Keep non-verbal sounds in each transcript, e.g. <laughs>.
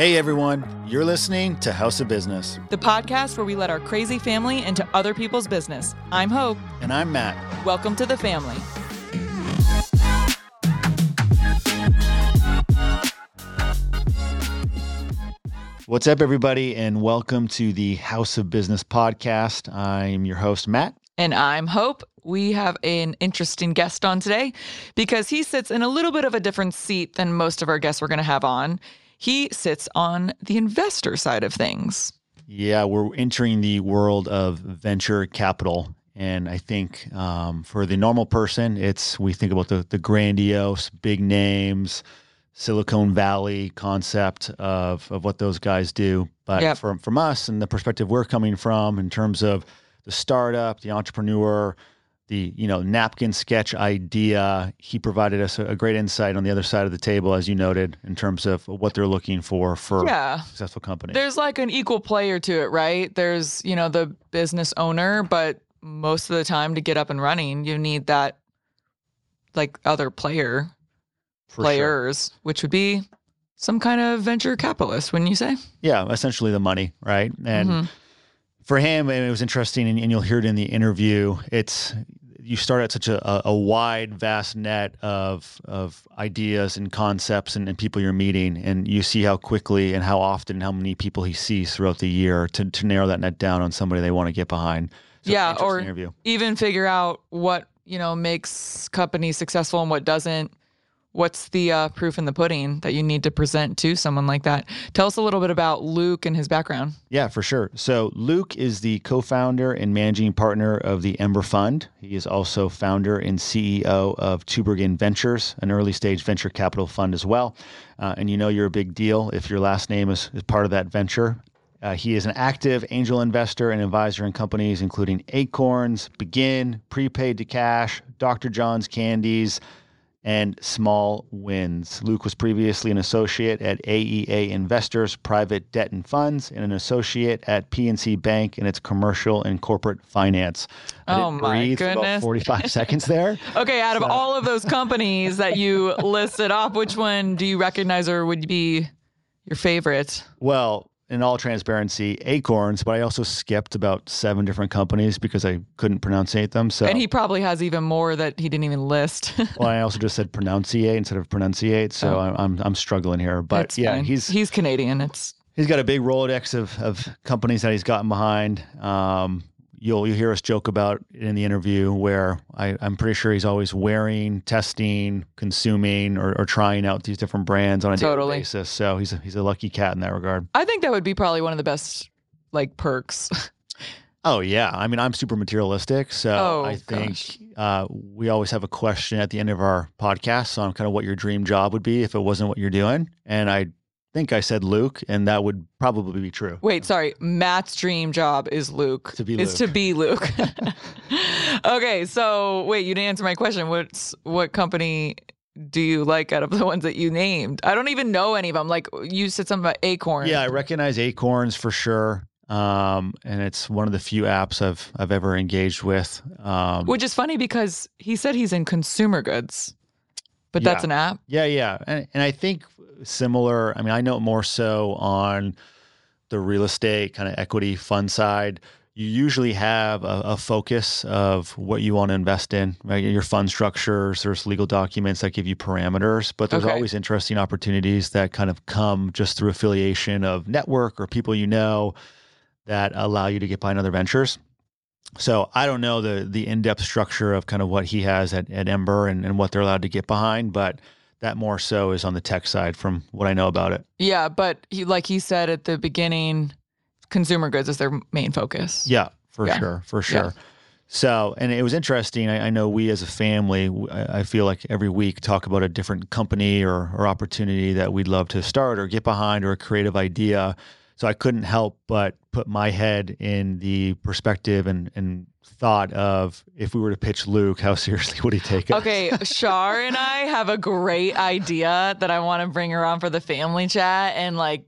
Hey everyone, you're listening to House of Business, the podcast where we let our crazy family into other people's business. I'm Hope. and I'm Matt. Welcome to the family. What's up, everybody, and welcome to the House of Business podcast. I'm your host, Matt. And I'm Hope. We have an interesting guest on today because he sits in a little bit of a different seat than most of our guests we're going to have on. He sits on the investor side of things. Yeah, we're entering the world of venture capital. And I think um, for the normal person, it's we think about the, the grandiose, big names, Silicon Valley concept of, of what those guys do. But Yep. from, from us and the perspective we're coming from in terms of the startup, the entrepreneur, the you know napkin sketch idea, he provided us a, a great insight on the other side of the table, as you noted, in terms of what they're looking for for Yeah. successful companies. There's like an equal player to it, right? There's, you know, the business owner, but most of the time to get up and running, you need that like other player, for sure. players, which would be some kind of venture capitalist, wouldn't you say? Yeah, essentially the money, right? And Mhm. For him, and it was interesting, and, and you'll hear it in the interview. It's you start at such a, a, wide, vast net of of ideas and concepts and, and people you're meeting, and you see how quickly and how often, and how many people he sees throughout the year to to narrow that net down on somebody they want to get behind. So, Yeah, or- interview. Even figure out what, you know, makes companies successful and what doesn't. What's the uh, proof in the pudding that you need to present to someone like that? Tell us a little bit about Luke and his background. Yeah, for sure. So Luke is the co-founder and managing partner of the Ember Fund. He is also founder and CEO of Tubergen Ventures, an early-stage venture capital fund as well. Uh, and you know you're a big deal if your last name is, is part of that venture. Uh, he is an active angel investor and advisor in companies including Acorns, Begin, Prepaid to Cash, Dr. John's Candies, and Small Wins. Luke was previously an associate at AEA Investors Private Debt and Funds and an associate at PNC Bank in its commercial and corporate finance. I Oh, my breathe for about goodness. 45 <laughs> seconds there. Okay, out of all of those companies that you <laughs> listed off, which one do you recognize or would be your favorite? Well, in all transparency, Acorns, but I also skipped about seven different companies because I couldn't pronunciate them. So And he probably has even more that he didn't even list. <laughs> well, I also just said pronunciate instead of pronunciate. So Oh. I'm, I'm struggling here. But It's yeah, fine. he's he's Canadian. It's he's got a big Rolodex of, of companies that he's gotten behind. Um, you'll you hear us joke about in the interview where I, I'm pretty sure he's always wearing, testing, consuming, or, or trying out these different brands on a daily basis. So he's a, he's a lucky cat in that regard. I think that would be probably one of the best like perks. Oh yeah, I mean I'm super materialistic, so Oh, I think uh, we always have a question at the end of our podcast on kind of what your dream job would be if it wasn't what you're doing, and I think I said Luke, and that would probably be true. Wait, sorry. Matt's dream job is Luke. To be Luke. Is to be Luke. <laughs> okay, so wait, you didn't answer my question. What's what company do you like out of the ones that you named? I don't even know any of them. Like you said something about Acorn. Yeah, I recognize Acorns for sure. Um, and it's one of the few apps I've I've ever engaged with. Um, Which is funny because he said he's in consumer goods, but Yeah. that's an app. yeah, yeah, and and I think similar. I mean, I know more so on the real estate kind of equity fund side. You usually have a, a focus of what you want to invest in, right? Your fund structures, there's legal documents that give you parameters, but there's Okay. always interesting opportunities that kind of come just through affiliation of network or people you know that allow you to get behind other ventures. So I don't know the the in depth structure of kind of what he has at, at Ember and, and what they're allowed to get behind, but that more so is on the tech side from what I know about it. Yeah, but he like he said at the beginning, consumer goods is their main focus. Yeah, for Yeah. sure, for Yeah. sure. So, and it was interesting. I, I know we as a family, I, feel like every week talk about a different company or, or opportunity that we'd love to start or get behind or a creative idea. So I couldn't help but put my head in the perspective and, and thought of if we were to pitch Luke, how <laughs> seriously would he take it? Okay, Shar and I have a great idea that I want to bring around for the family chat and like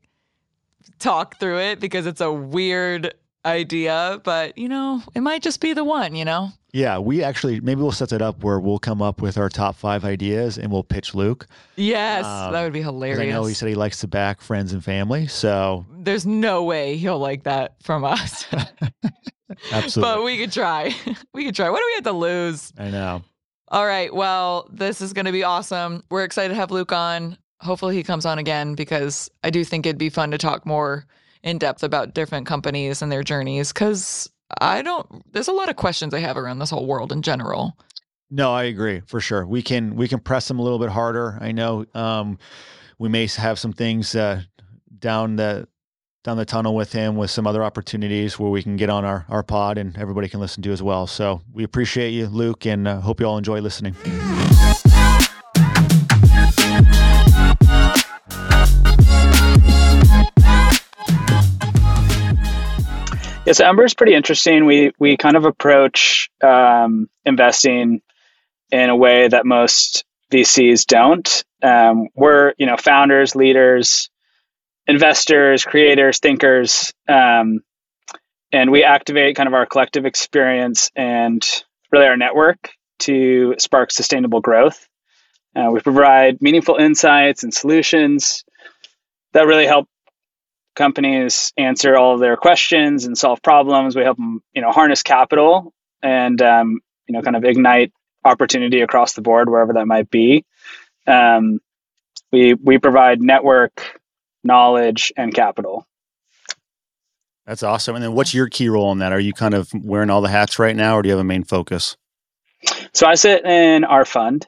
talk through it because it's a weird idea, but you know, it might just be the one, you know? Yeah, we actually maybe we'll set that up where we'll come up with our top five ideas and we'll pitch Luke. Yes, um, that would be hilarious. I know he said he likes to back friends and family, so there's no way he'll like that from us. <laughs> Absolutely, but we could try. <laughs> We could try. What do we have to lose? I know. All right. Well, this is going to be awesome. We're excited to have Luke on. Hopefully, he comes on again because I do think it'd be fun to talk more in depth about different companies and their journeys because I don't, there's a lot of questions I have around this whole world in general. No, I agree for sure. We can we can press them a little bit harder. I know um, we may have some things uh, down the down the tunnel with him with some other opportunities where we can get on our, our pod and everybody can listen to as well. So we appreciate you, Luke, and uh, hope you all enjoy listening. Yes, Ember is pretty interesting. We we kind of approach um, investing in a way that most VCs don't. Um, we're you know founders, leaders, investors, creators, thinkers, um, and we activate kind of our collective experience and really our network to spark sustainable growth. Uh, we provide meaningful insights and solutions that really help companies answer all of their questions and solve problems. We help them, you know, harness capital and um, you know, kind of ignite opportunity across the board wherever that might be. Um, we we provide network knowledge, and capital. That's awesome. And then what's your key role in that? Are you kind of wearing all the hats right now, or do you have a main focus? So I sit in our fund,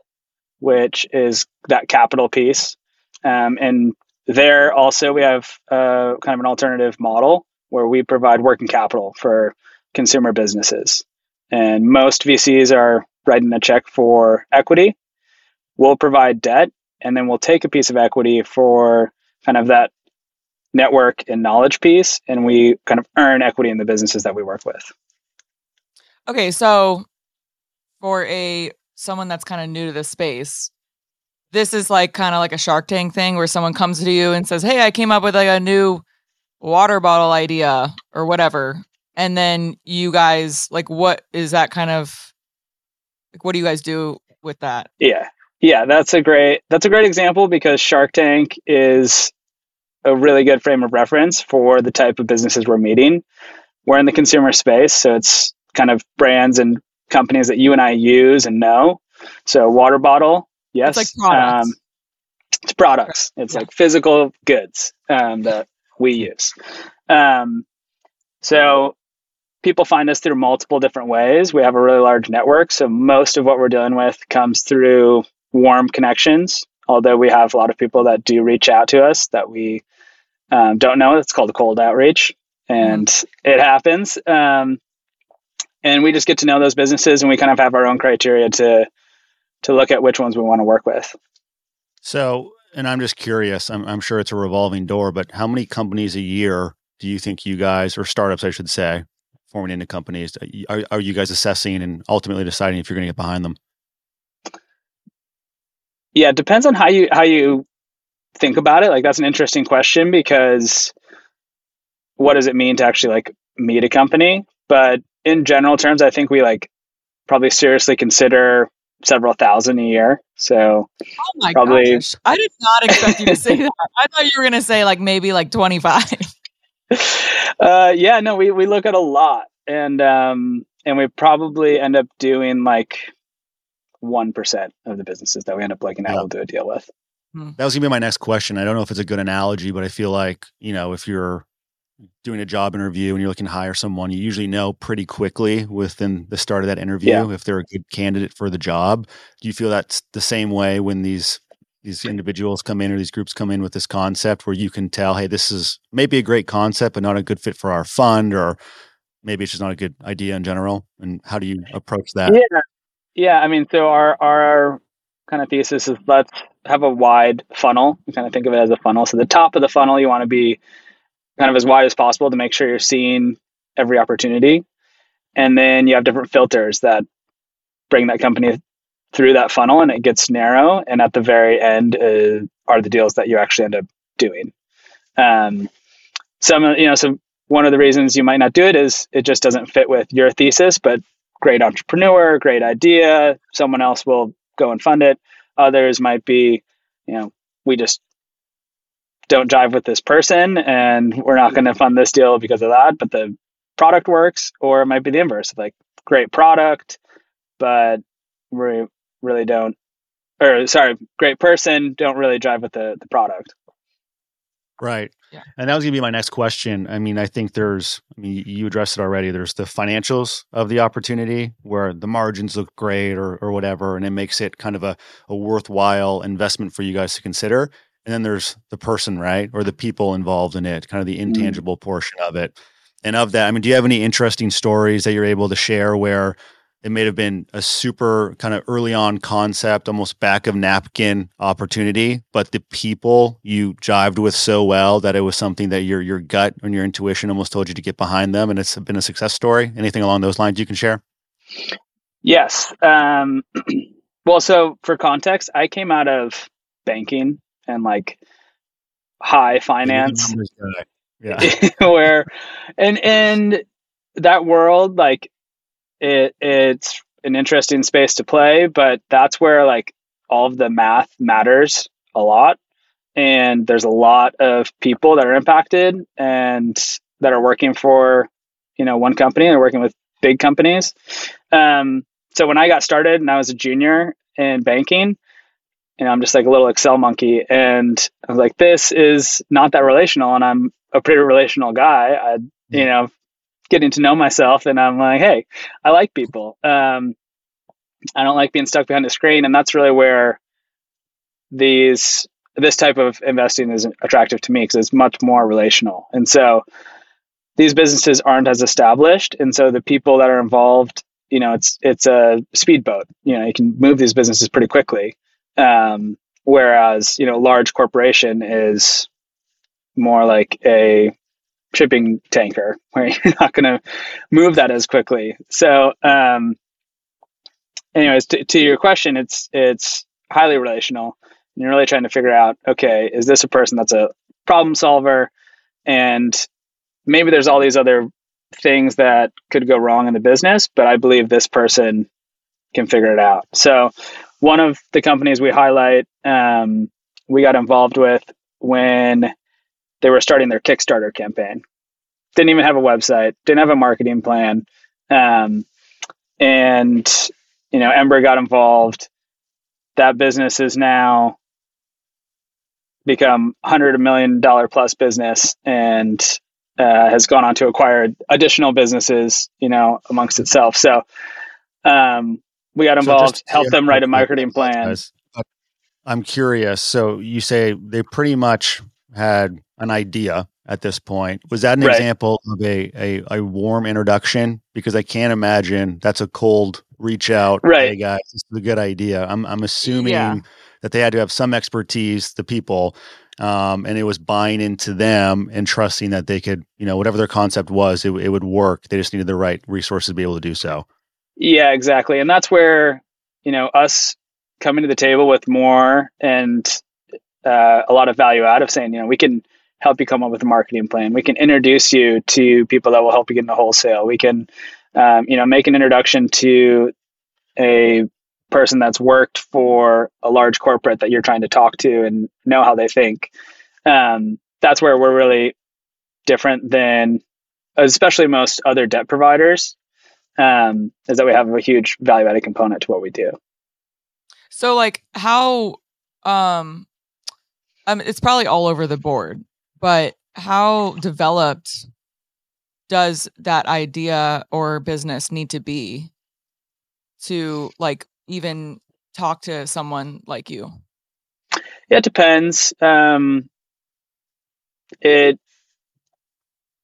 which is that capital piece. Um, and there also we have uh, kind of an alternative model where we provide working capital for consumer businesses. And most VCs are writing a check for equity. We'll provide debt, and then we'll take a piece of equity for kind of that network and knowledge piece, and we kind of earn equity in the businesses that we work with. Okay, so for a someone that's kind of new to this space, this is like kind of like a Shark Tank thing where someone comes to you and says, "Hey, I came up with like a new water bottle idea or whatever," and then you guys like, what is that kind of like? What do you guys do with that? Yeah, yeah, that's a great that's a great example because Shark Tank is a really good frame of reference for the type of businesses we're meeting. We're in the consumer space, so it's kind of brands and companies that you and I use and know. So water bottle, yes. It's like products. Um, it's products. It's yeah. like physical goods um, that we use. Um, so people find us through multiple different ways. We have a really large network, so most of what we're dealing with comes through warm connections. Although we have a lot of people that do reach out to us that we um, don't know. It's called cold outreach, and mm it happens. Um, and we just get to know those businesses, and we kind of have our own criteria to to look at which ones we want to work with. So, and I'm just curious. I'm, I'm sure it's a revolving door, but how many companies a year do you think you guys, or startups, I should say, forming into companies, are, are you guys assessing and ultimately deciding if you're going to get behind them? Yeah, it depends on how you how you think about it. Like that's an interesting question because what does it mean to actually like meet a company? But in general terms, I think we like probably seriously consider several thousand a year. So oh my probably gosh. I did not expect you to say that. <laughs> I thought you were gonna say like maybe like twenty five. <laughs> uh yeah, no, we, we look at a lot. And um and we probably end up doing like one percent of the businesses that we end up like able to do a deal with. Hmm. That was gonna be my next question. I don't know if it's a good analogy, but I feel like you know if you're doing a job interview and you're looking to hire someone, you usually know pretty quickly within the start of that interview yeah. if they're a good candidate for the job. Do you feel that's the same way when these these individuals come in or these groups come in with this concept where you can tell, hey, this is maybe a great concept, but not a good fit for our fund, or maybe it's just not a good idea in general? And how do you approach that? Yeah, yeah, I mean, so our our kind of thesis is let's have a wide funnel. We kind of think of it as a funnel. So the top of the funnel, you want to be kind of as wide as possible to make sure you're seeing every opportunity. And then you have different filters that bring that company through that funnel and it gets narrow. And at the very end uh, are the deals that you actually end up doing. Um, some, you know, so one of the reasons you might not do it is it just doesn't fit with your thesis, but great entrepreneur, great idea. Someone else will go and fund it. Others might be, you know, we just don't jive with this person and we're not going to fund this deal because of that. But the product works, or it might be the inverse like great product, but we really don't, or sorry, great person, don't really jive with the, the product. Right. Yeah. And that was going to be my next question. I mean, I think there's, I mean, you addressed it already. There's the financials of the opportunity where the margins look great or, or whatever, and it makes it kind of a, a worthwhile investment for you guys to consider. And then there's the person, right? Or the people involved in it, kind of the mm-hmm. intangible mm. portion of it. And of that, I mean, do you have any interesting stories that you're able to share where it may have been a super kind of early on concept, almost back of napkin opportunity, but the people you jived with so well that it was something that your your gut and your intuition almost told you to get behind them, and it's been a success story. Anything along those lines you can share? Yes. Um, <clears throat> well, so for context, I came out of banking and like high finance, yeah, <laughs> where and and that world like it it's an interesting space to play, but that's where like all of the math matters a lot. And there's a lot of people that are impacted and that are working for, you know, one company. They're working with big companies. Um, so when I got started and I was a junior in banking, and I'm just like a little Excel monkey. And I was like, this is not that relational. And I'm a pretty relational guy. I, you know, getting to know myself and I'm like, hey, I like people. Um, I don't like being stuck behind a screen. And that's really where these this type of investing is attractive to me because it's much more relational. And so these businesses aren't as established. And so the people that are involved, you know, it's it's a speedboat. You know, you can move these businesses pretty quickly. Um, whereas, you know, large corporation is more like a shipping tanker <laughs> where you're not going to move that as quickly. So, um, anyways, to, to your question, it's it's highly relational. And you're really trying to figure out, okay, is this a person that's a problem solver? And maybe there's all these other things that could go wrong in the business, but I believe this person can figure it out. So, one of the companies we highlight, um, we got involved with when they were starting their Kickstarter campaign. Didn't even have a website, didn't have a marketing plan. Um, and, you know, Ember got involved. That business is now become hundred million dollar plus business and uh, has gone on to acquire additional businesses, you know, amongst itself. So um, we got involved, so helped them write a marketing plan. I'm curious. So you say they pretty much had an idea at this point. Was that an right. example of a, a, a warm introduction? Because I can't imagine that's a cold reach out. Right. Hey guys, this is a good idea. I'm I'm assuming yeah. that they had to have some expertise, the people, um, and it was buying into them and trusting that they could, you know, whatever their concept was, it, it would work. They just needed the right resources to be able to do so. Yeah, exactly. And that's where, you know, us coming to the table with more and uh, a lot of value out of saying, you know, we can help you come up with a marketing plan. We can introduce you to people that will help you get into wholesale. We can, um, you know, make an introduction to a person that's worked for a large corporate that you're trying to talk to and know how they think. Um, that's where we're really different than, especially most other debt providers um, is that we have a huge value added component to what we do. So, like, how, um, um, it's probably all over the board, but how developed does that idea or business need to be to, like, even talk to someone like you? Yeah, it depends. Um, it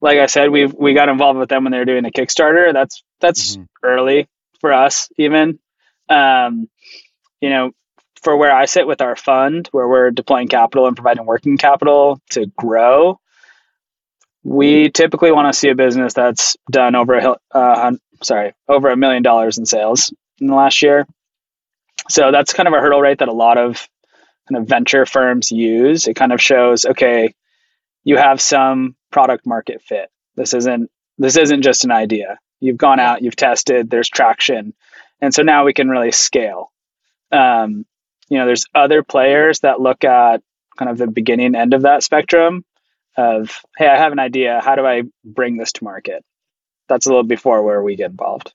like I said, we we got involved with them when they were doing the Kickstarter. That's that's mm-hmm. early for us, even. Um, you know, for where I sit with our fund, where we're deploying capital and providing working capital to grow, we typically want to see a business that's done over a uh, sorry over a million dollars in sales in the last year. So that's kind of a hurdle rate that a lot of kind of venture firms use. It kind of shows okay, you have some product market fit. This isn't this isn't just an idea. You've gone out, you've tested, there's traction. And so now we can really scale. Um, you know, there's other players that look at kind of the beginning end of that spectrum of, hey, I have an idea. How do I bring this to market? That's a little before where we get involved.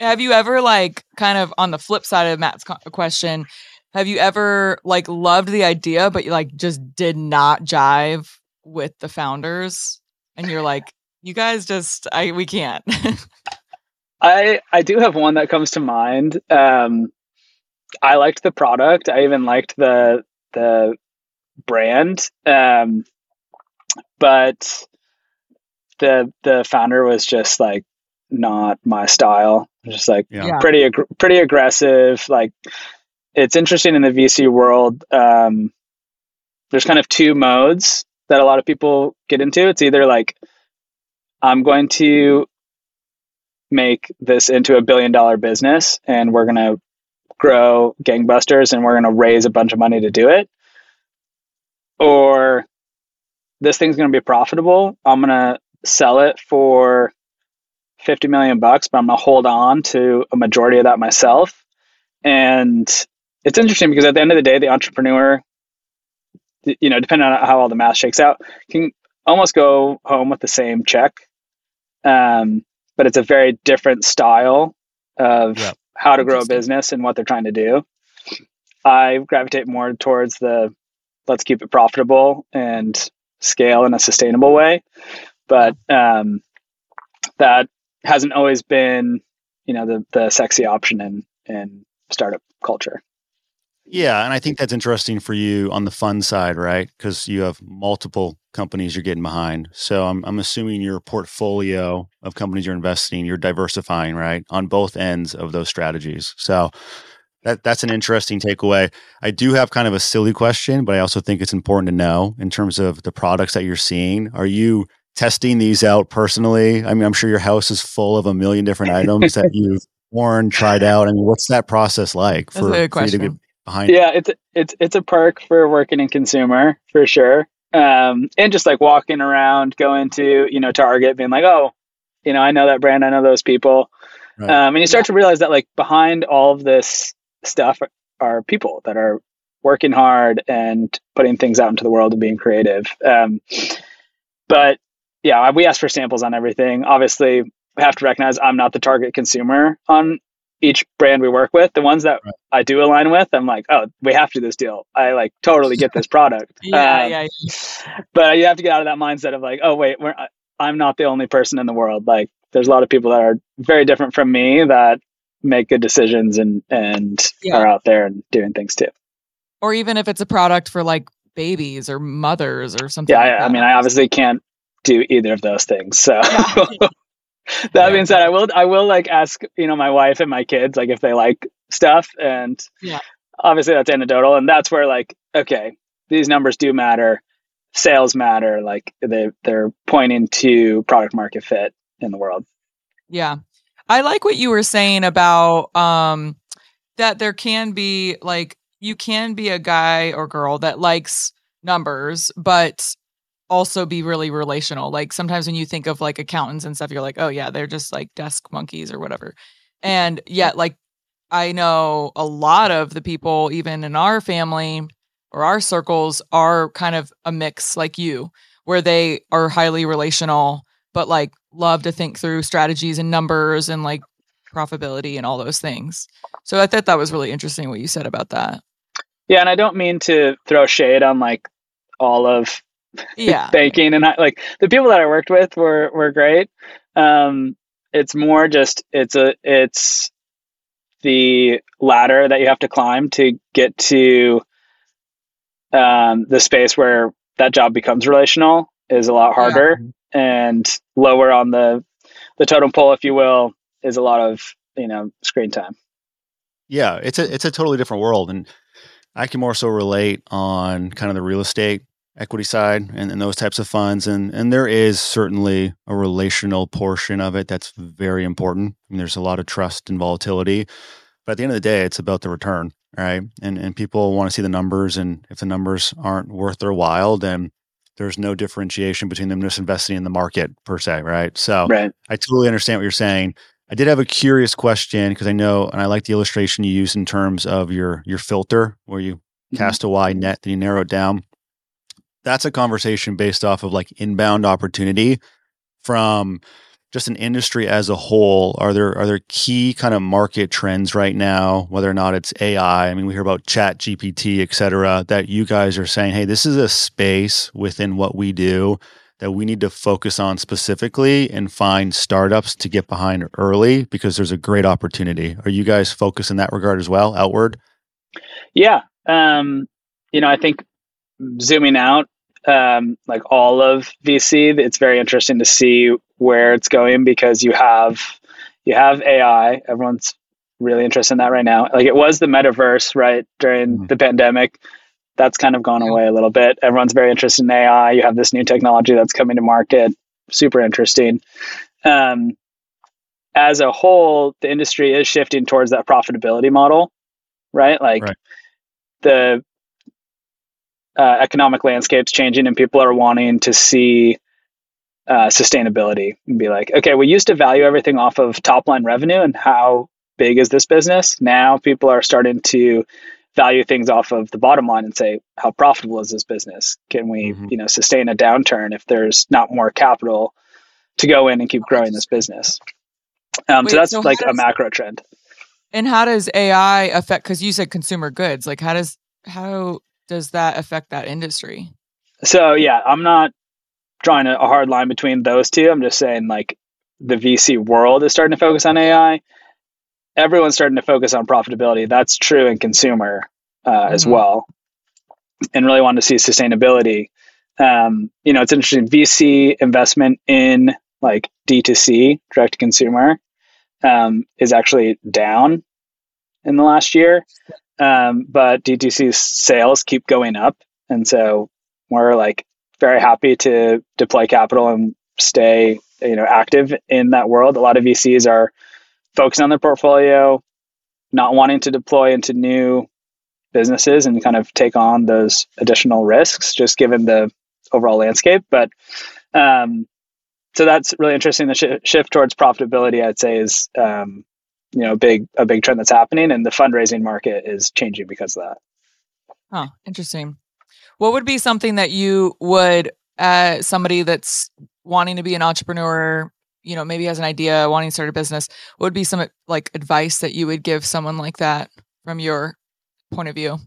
Have you ever like kind of on the flip side of Matt's question, have you ever like loved the idea but you like just did not jive with the founders and you're like you guys just I we can't. <laughs> I I do have one that comes to mind. Um I liked the product. I even liked the the brand. Um but the the founder was just like not my style. Just like yeah. pretty ag- pretty aggressive. Like it's interesting in the VC world. Um, there's kind of two modes that a lot of people get into. It's either like I'm going to make this into a billion dollar business and we're going to grow gangbusters and we're going to raise a bunch of money to do it. Or this thing's going to be profitable. I'm going to sell it for 50 million bucks, but I'm going to hold on to a majority of that myself. And it's interesting because at the end of the day, the entrepreneur, you know, depending on how all the math shakes out, can almost go home with the same check. Um, but it's a very different style of yep. how to grow a business and what they're trying to do. I gravitate more towards the let's keep it profitable and scale in a sustainable way. But um, that hasn't always been, you know, the the sexy option in in startup culture. Yeah, and I think that's interesting for you on the fund side, right? Because you have multiple companies you're getting behind. So I'm I'm assuming your portfolio of companies you're investing, you're diversifying, right, on both ends of those strategies. So that that's an interesting takeaway. I do have kind of a silly question, but I also think it's important to know in terms of the products that you're seeing. Are you testing these out personally? I mean, I'm sure your house is full of a million different items that <laughs> you've worn, tried out. I mean, what's that process like for, for you to get behind? Yeah, it's it's it's a perk for working in consumer for sure. Um, and just like walking around, going to you know Target, being like, oh, you know, I know that brand, I know those people, right. um, and you start yeah. to realize that like behind all of this stuff are people that are working hard and putting things out into the world and being creative. Um, but yeah, we ask for samples on everything. Obviously, we have to recognize I'm not the target consumer on each brand we work with. The ones that right. I do align with, I'm like, oh, we have to do this deal. I like totally get this product. <laughs> yeah, um, yeah, yeah. But you have to get out of that mindset of like, oh wait, I'm not the only person in the world. Like, there's a lot of people that are very different from me that make good decisions and and yeah. are out there and doing things too. Or even if it's a product for like babies or mothers or something. Yeah, like I, I mean, I obviously can't do either of those things. So. <laughs> <laughs> that yeah. being said, I will I will like ask you know my wife and my kids like if they like stuff, and yeah, obviously that's anecdotal, and that's where like okay, these numbers do matter, sales matter, like they they're pointing to product market fit in the world. Yeah, I like what you were saying about um that there can be like you can be a guy or girl that likes numbers, but also be really relational. Like sometimes when you think of like accountants and stuff, you're like, oh yeah, they're just like desk monkeys or whatever. And yet, like I know a lot of the people, even in our family or our circles, are kind of a mix like you, where they are highly relational, but like love to think through strategies and numbers and like profitability and all those things. So I thought that was really interesting what you said about that. Yeah, and I don't mean to throw shade on like all of yeah <laughs> banking and I, like the people that I worked with were were great. Um, it's more just it's a it's the ladder that you have to climb to get to um, the space where that job becomes relational is a lot harder yeah. and lower on the the totem pole, if you will, is a lot of you know screen time. Yeah, it's a it's a totally different world, and I can more so relate on kind of the real estate equity side and, and those types of funds. And and there is certainly a relational portion of it that's very important. I mean, there's a lot of trust and volatility. But at the end of the day, it's about the return, right? And and people want to see the numbers. And if the numbers aren't worth their while, then there's no differentiation between them just investing in the market per se, right? So right. I totally understand what you're saying. I did have a curious question because I know, and I like the illustration you use in terms of your your filter, where you mm-hmm. cast a wide net, then you narrow it down. That's a conversation based off of like inbound opportunity from just an industry as a whole, are there are there key kind of market trends right now, whether or not it's AI? I mean, we hear about Chat GPT, et cetera, that you guys are saying, hey, this is a space within what we do that we need to focus on specifically and find startups to get behind early because there's a great opportunity. Are you guys focused in that regard as well, outward? Yeah. Um, you know, I think zooming out, um, like all of VC, it's very interesting to see where it's going because you have you have AI. Everyone's really interested in that right now. Like it was the metaverse, right, during mm-hmm. the pandemic. That's kind of gone away a little bit. Everyone's very interested in AI. You have this new technology that's coming to market. Super interesting. Um, as a whole, the industry is shifting towards that profitability model, right? Like right. the uh, economic landscape's changing and people are wanting to see uh, sustainability and be like, okay, we used to value everything off of top line revenue and how big is this business. Now people are starting to value things off of the bottom line and say, how profitable is this business? Can we, mm-hmm. you know, sustain a downturn if there's not more capital to go in and keep growing this business? Um, Wait, so that's so like does, a macro trend. And how does AI affect? Because you said consumer goods. Like, how does how does that affect that industry? So yeah, I'm not drawing a, hard line between those two. I'm just saying like the VC world is starting to focus on AI. Everyone's starting to focus on profitability. That's true in consumer uh, mm-hmm. as well, and really want to see sustainability. Um, you know, it's interesting. VC investment in like D2C, direct to consumer, um, is actually down in the last year. Um, but D2C sales keep going up. And so we're like very happy to deploy capital and stay, you know, active in that world. A lot of VCs are focusing on their portfolio, not wanting to deploy into new businesses and kind of take on those additional risks, just given the overall landscape. But um, so that's really interesting. The sh- shift towards profitability, I'd say, is um, you know, big a big trend that's happening, and the fundraising market is changing because of that. Oh, interesting. What would be something that you would, uh, somebody that's wanting to be an entrepreneur, you know, maybe has an idea, wanting to start a business, what would be some like advice that you would give someone like that from your point of view?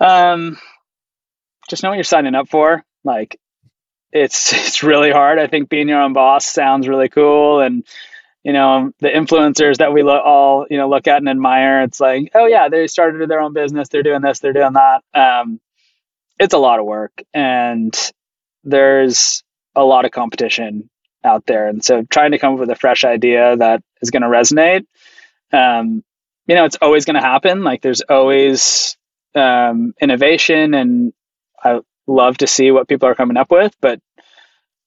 Um, just know what you're signing up for. Like, it's <laughs> it's really hard. I think being your own boss sounds really cool, and you know the influencers that we lo- all you know look at and admire. It's like oh yeah they started their own business. They're doing this they're doing that. Um, it's a lot of work and there's a lot of competition out there. And so trying to come up with a fresh idea that is going to resonate um, you know it's always going to happen. Like there's always um, innovation and i love to see what people are coming up with but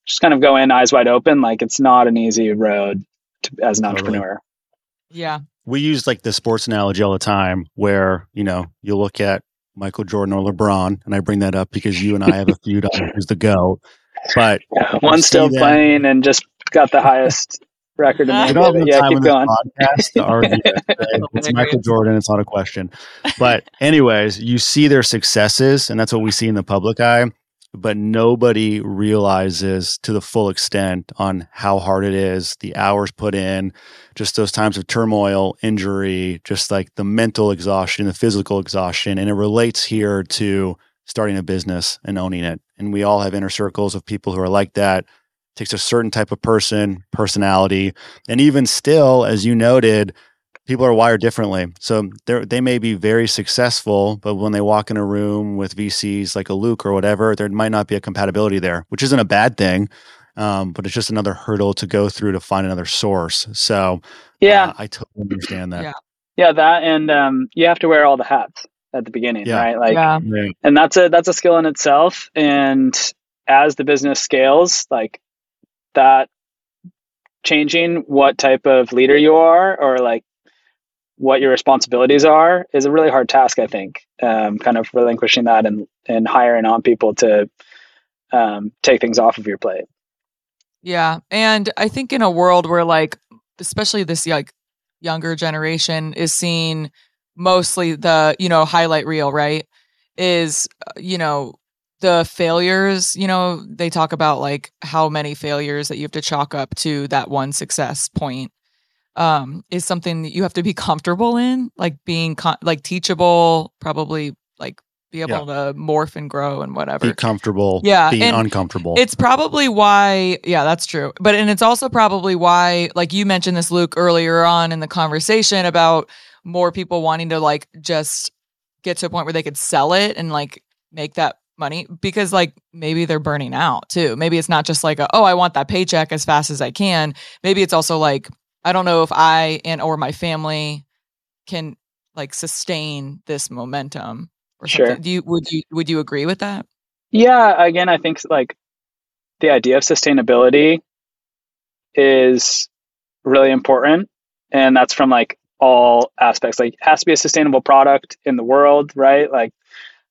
just kind of go in eyes wide open. Like it's not an easy road to, as an totally. entrepreneur. Yeah. We use like the sports analogy all the time where, you know, you look at Michael Jordan or LeBron, and I bring that up because you and I have a feud on who's the GOAT. But yeah, one's still playing and just got the highest record in the <laughs> NBA. Yeah, keep going. Podcast to argue <laughs> it's Michael Jordan. It's not a question. But anyways, you see their successes, and that's what we see in the public eye but nobody realizes to the full extent on how hard it is, the hours put in, just those times of turmoil, injury, just like the mental exhaustion, the physical exhaustion. And it relates here to starting a business and owning it. And we all have inner circles of people who are like that. It takes a certain type of person, personality. And even still, as you noted, people are wired differently. So they they may be very successful, but when they walk in a room with VCs like a Luke or whatever, there might not be a compatibility there, which isn't a bad thing. Um, but it's just another hurdle to go through to find another source. So yeah, uh, I totally understand that. Yeah, yeah, that and um, you have to wear all the hats at the beginning, yeah. right? Like, yeah. and that's a that's a skill in itself. And as the business scales, like that changing what type of leader you are or like what your responsibilities are is a really hard task. I think, um, kind of relinquishing that and and hiring on people to um, take things off of your plate. Yeah, and I think in a world where like, especially this like younger generation is seeing mostly the you know highlight reel, right? Is uh, you know the failures, you know, they talk about like how many failures that you have to chalk up to that one success point um, is something that you have to be <laughs> comfortable in, like being con- like teachable, probably like be able yeah. to morph and grow and whatever. Be comfortable. Yeah. Being uncomfortable. It's probably why, yeah, that's true. But, and it's also probably why, like you mentioned this, Luke, earlier on in the conversation about more people wanting to like just get to a point where they could sell it and like make that money because like maybe they're burning out too. Maybe it's not just like, a, oh, I want that paycheck as fast as I can. Maybe it's also like, I don't know if I and or my family can like sustain this momentum or sure. something. Do you would you would you agree with that? Yeah, again, I think like the idea of sustainability is really important and that's from like all aspects. Like it has to be a sustainable product in the world, right? Like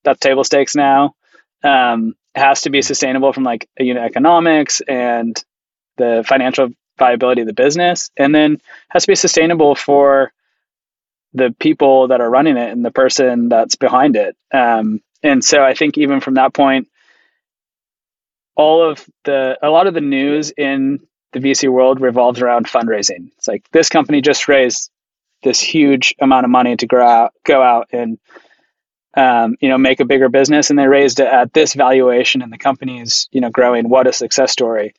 that's table stakes now. Um, it has to be sustainable from like a unit economics and the financial viability of the business, and then has to be sustainable for the people that are running it and the person that's behind it. Um, and so I think even from that point, all of the a lot of the news in the VC world revolves around fundraising. It's like this company just raised this huge amount of money to go out, go out and um, you know make a bigger business, and they raised it at this valuation, and the company is you know growing. What a success story!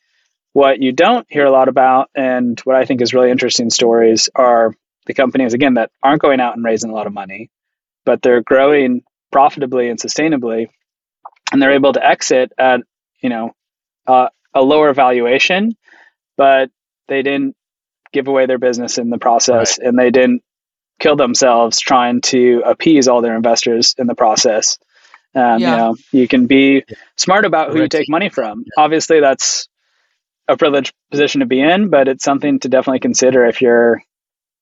What you don't hear a lot about, and what I think is really interesting stories, are the companies again that aren't going out and raising a lot of money, but they're growing profitably and sustainably, and they're able to exit at you know uh, a lower valuation, but they didn't give away their business in the process, right. and they didn't kill themselves trying to appease all their investors in the process. Um, yeah. You know, you can be smart about who you take money from. Obviously, that's a privileged position to be in, but it's something to definitely consider if you're,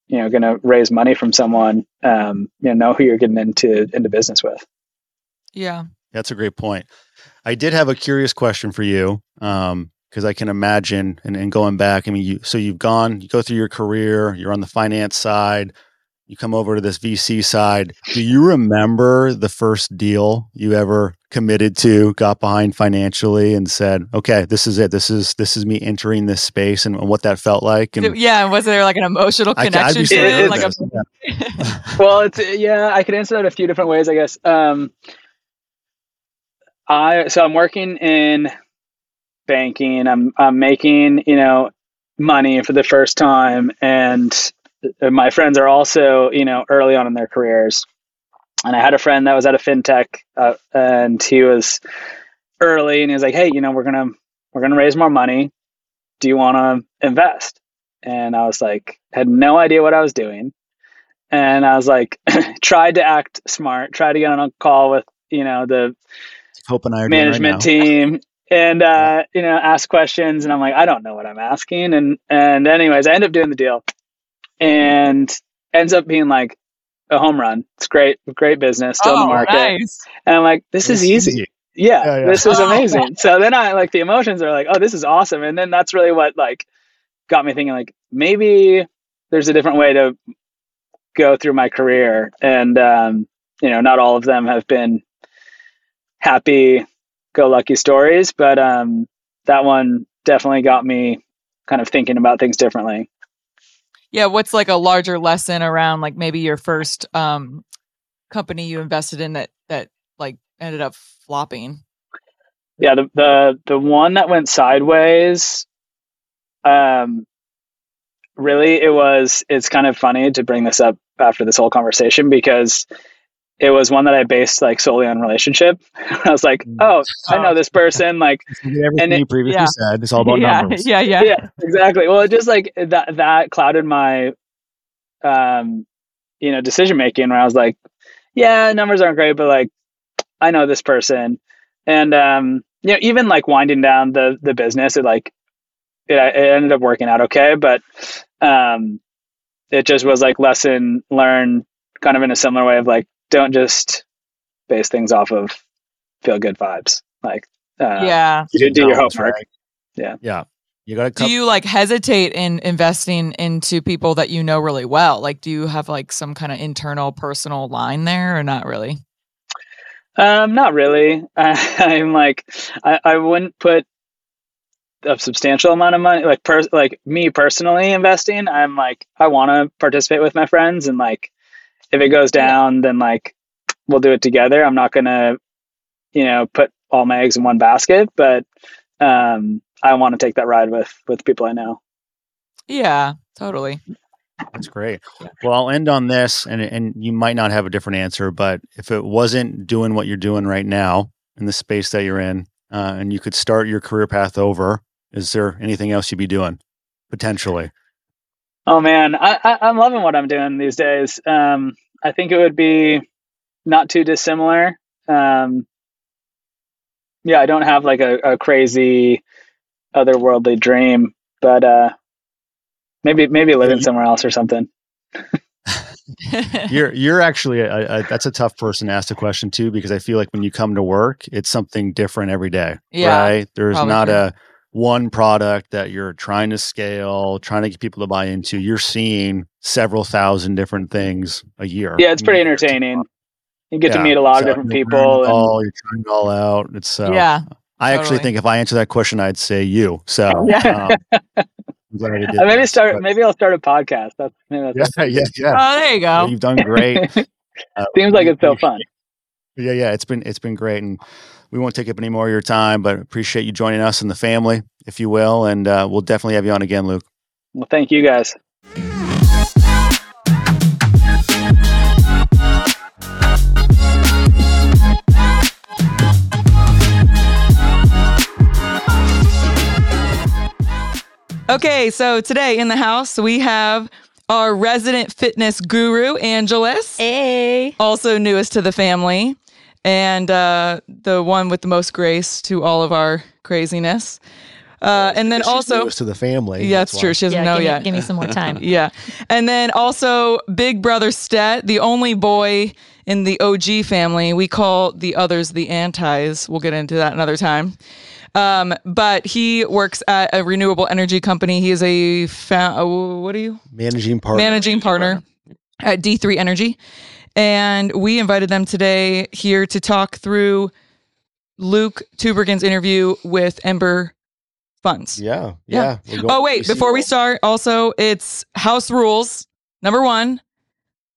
you know, going to raise money from someone. Um, you know, know who you're getting into into business with. Yeah, that's a great point. I did have a curious question for you because um, I can imagine, and, and going back, I mean, you so you've gone, you go through your career, you're on the finance side, you come over to this VC side. Do you remember the first deal you ever committed to, got behind financially, and said, "Okay, this is it. This is this is me entering this space," and, what that felt like? And yeah, was there like an emotional connection to it? Like a- <laughs> well, it's yeah, I could answer that a few different ways, I guess. Um, I so I'm working in banking. I'm I'm making you know money for the first time, and my friends are also, you know, early on in their careers. And I had a friend that was at a fintech, uh, and he was early, and he was like, "Hey, you know, we're gonna we're gonna raise more money. Do you want to invest?" And I was like, had no idea what I was doing, and I was like, <clears throat> tried to act smart, tried to get on a call with you know the Hope and I management right team, and uh, you know ask questions, and I'm like, I don't know what I'm asking, and and anyways, I end up doing the deal and ends up being like a home run. It's great, great business, still oh, in the oh, market. Nice. And I'm like, this is easy. easy. Yeah, yeah, yeah, this is <laughs> amazing. so then I like the emotions are like, oh, this is awesome. And then that's really what like got me thinking like maybe there's a different way to go through my career. And um, you know, not all of them have been happy go lucky stories, but um that one definitely got me kind of thinking about things differently yeah what's like a larger lesson around like maybe your first um company you invested in that that like ended up flopping? Yeah the the, the one that went sideways um really it was it's kind of funny to bring this up after this whole conversation because it was one that I based like solely on relationship. <laughs> I was like, mm. oh, I know this person. Like, everything and it, you previously yeah. said, it's all about yeah, numbers. Yeah, yeah, yeah, exactly. Well, it just like that that clouded my, um, you know, decision making. Where I was like, yeah, numbers aren't great, but like, I know this person, and um, you know, even like winding down the the business, it like, it, it ended up working out okay, but um, it just was like lesson learned, kind of in a similar way of like don't just base things off of feel good vibes. Like uh, yeah. you didn't do your homework. right? Yeah. Yeah. You got to Do you like hesitate in investing into people that you know really well? Like, do you have like some kind of internal personal line there or not really? Um, not really. <laughs> I'm like, I, I wouldn't put a substantial amount of money, like per, like me personally investing. I'm like, I want to participate with my friends, and like, if it goes down, then like, we'll do it together. I'm not gonna, you know, put all my eggs in one basket, but um, I want to take that ride with with people I know. Yeah, totally. That's great. Well, I'll end on this, and and you might not have a different answer, but if it wasn't doing what you're doing right now in the space that you're in, uh, and you could start your career path over, is there anything else you'd be doing potentially? Oh man, I, I I'm loving what I'm doing these days. Um, I think it would be not too dissimilar. Um, yeah, I don't have like a, a crazy otherworldly dream, but uh, maybe maybe living somewhere else or something. <laughs> You're you're actually a, a, that's a tough person to ask the question too, because I feel like when you come to work, it's something different every day. Yeah, right? There's probably not true. a one product that you're trying to scale, trying to get people to buy into. You're seeing several thousand different things a year. Yeah, it's pretty entertaining. You get to meet a lot of different people. learning it And, all, you're trying it all out. It's so. yeah. I actually think if I answer that question, I'd say you. So <laughs> Yeah. um, I'm glad we <laughs> did Uh, maybe this, start. but- Maybe I'll start a podcast. That's maybe that's <laughs> Yeah, yeah, yeah. Oh, there you Well, go. You've done great. Uh, Seems like it's so fun. Yeah, yeah, it's been it's been great, and we won't take up any more of your time, but appreciate you joining us in the family, if you will, and uh, we'll definitely have you on again, Luke. Well, thank you guys. Okay, so today in the house we have our resident fitness guru, Angeles, Hey. also newest to the family, and uh, the one with the most grace to all of our craziness. Uh, and then She's also, to the family. yeah, that's true. She doesn't Yeah, know give, yet. Me, give me some more time. <laughs> Yeah. And then also Big Brother Stet, the only boy in the OG family. We call the others the antis. We'll get into that another time. Um, but he works at a renewable energy company. He is a fa- uh, what are you? Managing partner. Managing partner at D3 Energy. And we invited them today here to talk through Luke Tubergen's interview with Ember Funds. Yeah, Yeah. yeah. Oh wait, before we start, also it's house rules. Number one,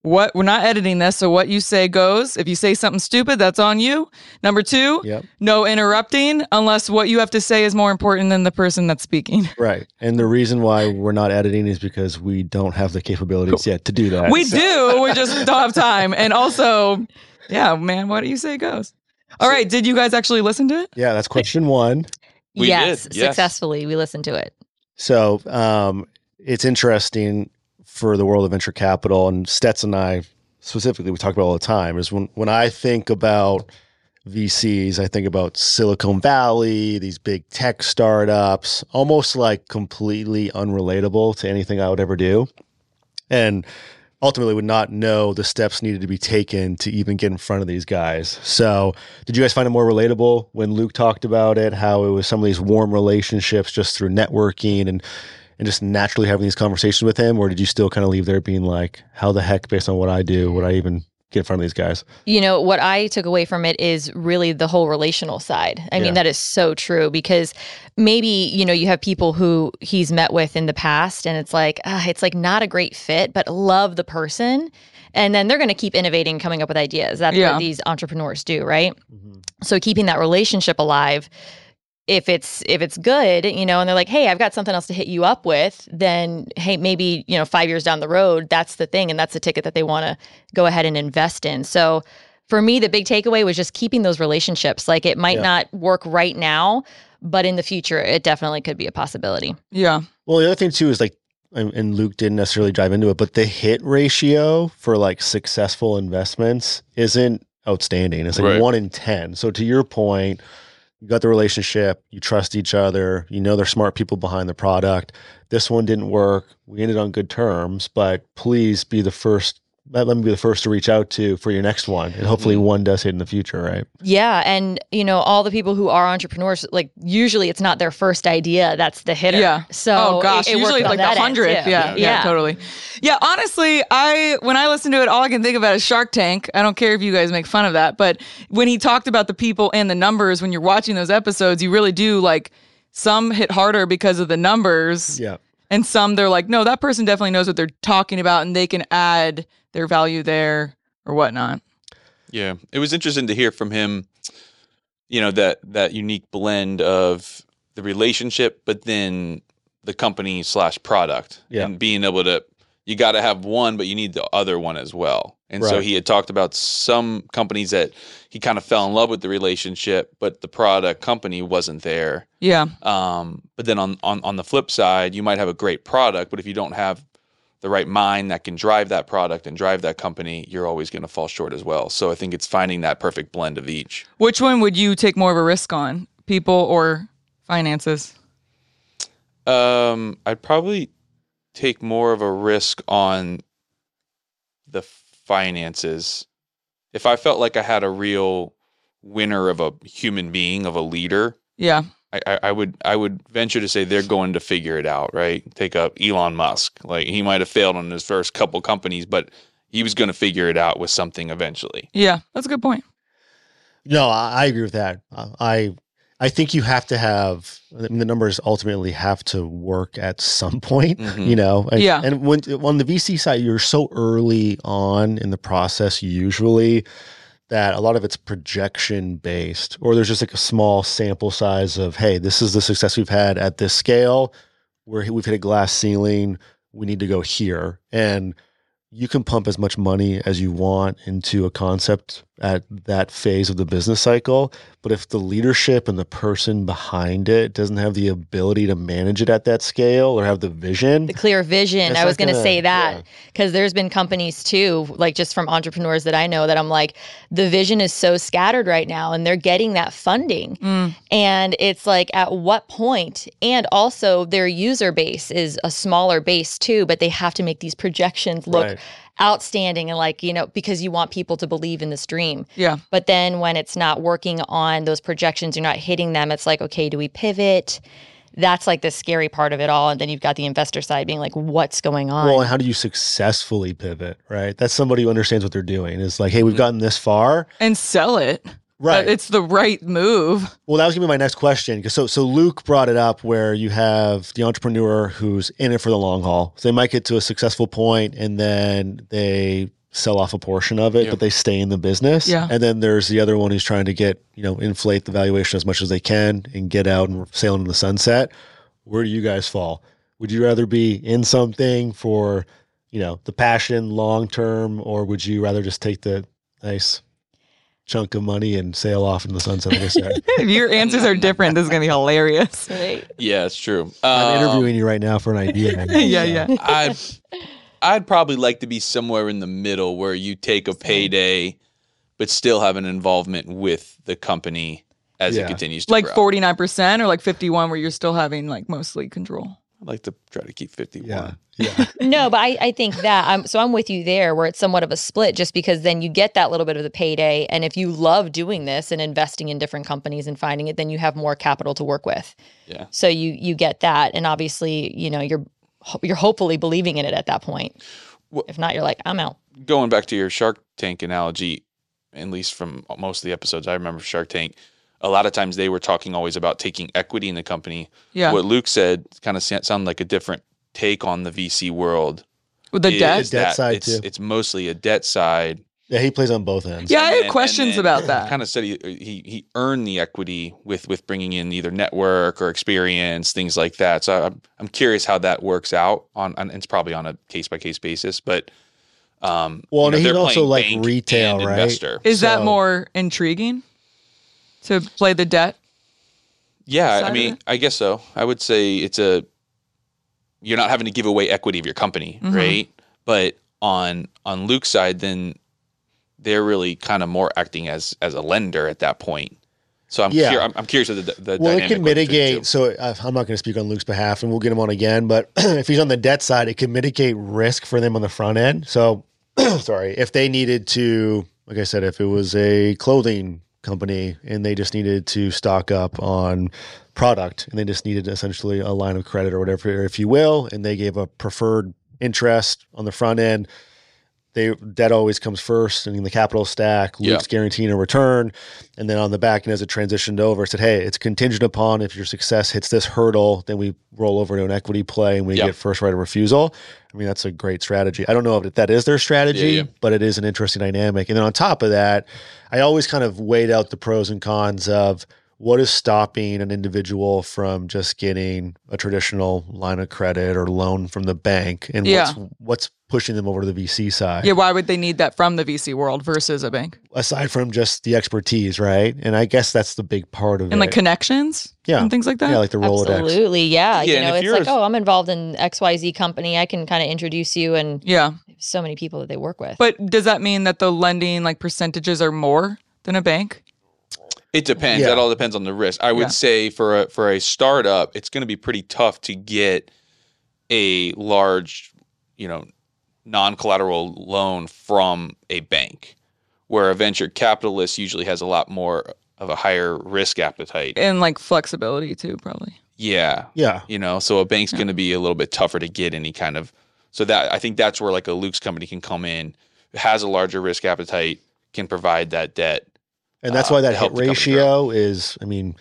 what we're not editing this, so what you say goes. If you say something stupid, that's on you. Number two, Yep. no interrupting unless what you have to say is more important than the person that's speaking. <laughs> Right. And the reason why we're not editing is because we don't have the capabilities yet to do that. we So- do, we just don't have time. And also, yeah, man, what do you say goes? All right, did you guys actually listen to it? Yeah, that's question one. We yes, did, yes. successfully. We listened to it. So um, it's interesting for the world of venture capital, and Stetson and I specifically, we talk about all the time, is when, when I think about VCs, I think about Silicon Valley, these big tech startups, almost like completely unrelatable to anything I would ever do. And ultimately would not know the steps needed to be taken to even get in front of these guys. So, did you guys find it more relatable when Luke talked about it? How it was some of these warm relationships just through networking and and just naturally having these conversations with him, or did you still kind of leave there being like, "How the heck, based on what I do, would I even get in front of these guys?" You know, what I took away from it is really the whole relational side. I Yeah. mean, that is so true because maybe, you know, you have people who he's met with in the past and it's like, ah, it's like not a great fit, but love the person. And then they're going to keep innovating, coming up with ideas. That's Yeah. what these entrepreneurs do, right? So keeping that relationship alive if it's if it's good you know and they're like hey i've got something else to hit you up with then hey maybe you know five years down the road that's the thing and that's the ticket that they want to go ahead and invest in so for me the big takeaway was just keeping those relationships like it might Yeah. not work right now but in the future it definitely could be a possibility Yeah. Well, the other thing too is like, and, and Luke didn't necessarily dive into it, but the hit ratio for like successful investments isn't outstanding. It's like Right. one in 10. So to your point, you got the relationship, you trust each other, you know, they're smart people behind the product. This one didn't work. We ended on good terms, but please be the first let, let me be the first to reach out to for your next one, and hopefully Mm-hmm. one does hit in the future, right? Yeah, and you know, all the people who are entrepreneurs, like usually it's not their first idea that's the hitter. Yeah. So oh gosh, it, it usually worked like the that hundredth. too. Yeah, yeah, totally. Yeah, honestly, I when I listen to it, all I can think about is Shark Tank. I don't care if you guys make fun of that, but when he talked about the people and the numbers, when you're watching those episodes, you really do like some hit harder because of the numbers. Yeah. And some they're like, no, that person definitely knows what they're talking about and they can add their value there or whatnot. Yeah, it was interesting to hear from him. You know that that unique blend of the relationship, but then the company slash product, Yeah. and being able to. You got to have one, but you need the other one as well. And so he had talked about some companies that he kind of fell in love with the relationship, but the product company wasn't there. Yeah. Um, but then on, on on the flip side, you might have a great product, but if you don't have the right mind that can drive that product and drive that company, you're always going to fall short as well. So I think it's finding that perfect blend of each. Which one would you take more of a risk on? People or finances? Um, I'd probably take more of a risk on the finances. If I felt like I had a real winner of a human being, of a leader, Yeah. I, I, I would I would venture to say they're going to figure it out, right? Take up Elon Musk. Like he might have failed on his first couple companies, but he was going to figure it out with something eventually. Yeah. That's a good point. No, I, I agree with that. Uh, I I think you have to have I mean, the numbers ultimately have to work at some point, Mhm. you know. And, Yeah. And when on the VC side, you're so early on in the process usually that a lot of it's projection based, or there's just like a small sample size of, hey, this is the success we've had at this scale. Where we've hit a glass ceiling. We need to go here, and you can pump as much money as you want into a concept at that phase of the business cycle. But if the leadership and the person behind it doesn't have the ability to manage it at that scale or have the vision, The clear vision. I was going to say that yeah. because there's been companies too, like just from entrepreneurs that I know that I'm like, the vision is so scattered right now and they're getting that funding. Mm. And it's like, at what point? And also, their user base is a smaller base too, but they have to make these projections look Right. Outstanding and like, you know, because you want people to believe in this dream. Yeah. But then when it's not working on those projections, you're not hitting them, it's like, okay, do we pivot? That's like the scary part of it all. And then you've got the investor side being like, what's going on? well, and how do you successfully pivot? Right, that's somebody who understands what they're doing. It's like, hey, we've mm-hmm. gotten this far, And sell it. Right? It's the right move. Well, that was gonna be my next question. 'Cause So, so Luke brought it up where you have the entrepreneur who's in it for the long haul. So they might get to a successful point and then they sell off a portion of it, Yeah. but they stay in the business. Yeah. And then there's the other one who's trying to get, you know, inflate the valuation as much as they can and get out and sail into the sunset. Where do you guys fall? Would you rather be in something for, you know, the passion long term, or would you rather just take the nice chunk of money and sail off in the sunset like I said? <laughs> If your answers are different, this is going to be hilarious. Right. Yeah, it's true. I'm Um, interviewing you right now for an idea. <laughs> Yeah, yeah. I'd I'd probably like to be somewhere in the middle where you take a payday, but still have an involvement with the company as Yeah. it continues to Like grow. 49% or like 51 where you're still having like mostly control. I'd like to try to keep fifty one. Yeah. <laughs> Yeah. No, but I, I think that I'm so I'm with you there where it's somewhat of a split just because then you get that little bit of the payday. And if you love doing this and investing in different companies and finding it, then you have more capital to work with. Yeah. So you you get that. And obviously, you know, you're you're hopefully believing in it at that point. Well- if not, you're like, I'm out. Going back to your Shark Tank analogy, at least from most of the episodes I remember Shark Tank, a lot of times they were talking always about taking equity in the company. Yeah. What Luke said kind of sounded like a different take on the VC world. With the debt. The debt side, it's, too. it's mostly a debt side. Yeah, he plays on both ends. Yeah, I had And- questions and about that. Kind of said he, he he earned the equity with with bringing in either network or experience, things like that. So I'm I'm curious how that works out on. on it's probably on a case by case basis, but um, Well, you and he's also, like, retail, right? Investor. Is that more intriguing to play the debt? Yeah, I mean. I guess so. I would say it's a you're not having to give away equity of your company, Mhm. right? But on on Luke's side, then they're really kind of more acting as as a lender at that point. So I'm Yeah. cur- I'm, I'm curious of the, the Well, it can between the two. mitigate. So uh, I'm not going to speak on Luke's behalf, and we'll get him on again. But <clears throat> if he's on the debt side, it can mitigate risk for them on the front end. So <clears throat> sorry, if they needed to, like I said, if it was a clothing company and they just needed to stock up on product and they just needed essentially a line of credit or whatever, if you will, and they gave a preferred interest on the front end, they debt always comes first in the capital stack. Yeah. Guaranteeing a return, and then on the back end, as it transitioned over, it said, "Hey, it's contingent upon if your success hits this hurdle, then we roll over to an equity play and we Yeah. get first right of refusal." I mean, that's a great strategy. I don't know if that is their strategy, yeah. but it is an interesting dynamic. And then on top of that, I always kind of weighed out the pros and cons of what is stopping an individual from just getting a traditional line of credit or loan from the bank, and Yeah. what's what's pushing them over to the VC side Yeah, why would they need that from the VC world versus a bank? aside from just the expertise, right? And I guess that's the big part of And it. And like connections Yeah. and things like that? yeah, like the Rolodex. Absolutely, yeah. Yeah, you know, it's like, a- oh, I'm involved in X Y Z company. I can kind of introduce you, and yeah. so many people that they work with. But does that mean that the lending like percentages are more than a bank? It depends. Yeah. That all depends on the risk. I would Yeah. say for a for a startup, it's going to be pretty tough to get a large, you know, non-collateral loan from a bank, where a venture capitalist usually has a lot more of a higher risk appetite. And like flexibility too, probably. Yeah, Yeah. you know, so a bank's Yeah. going to be a little bit tougher to get any kind of. So that I think that's where like a Luke's company can come in, has a larger risk appetite, can provide that debt. And that's uh, why that help hit ratio is, I mean,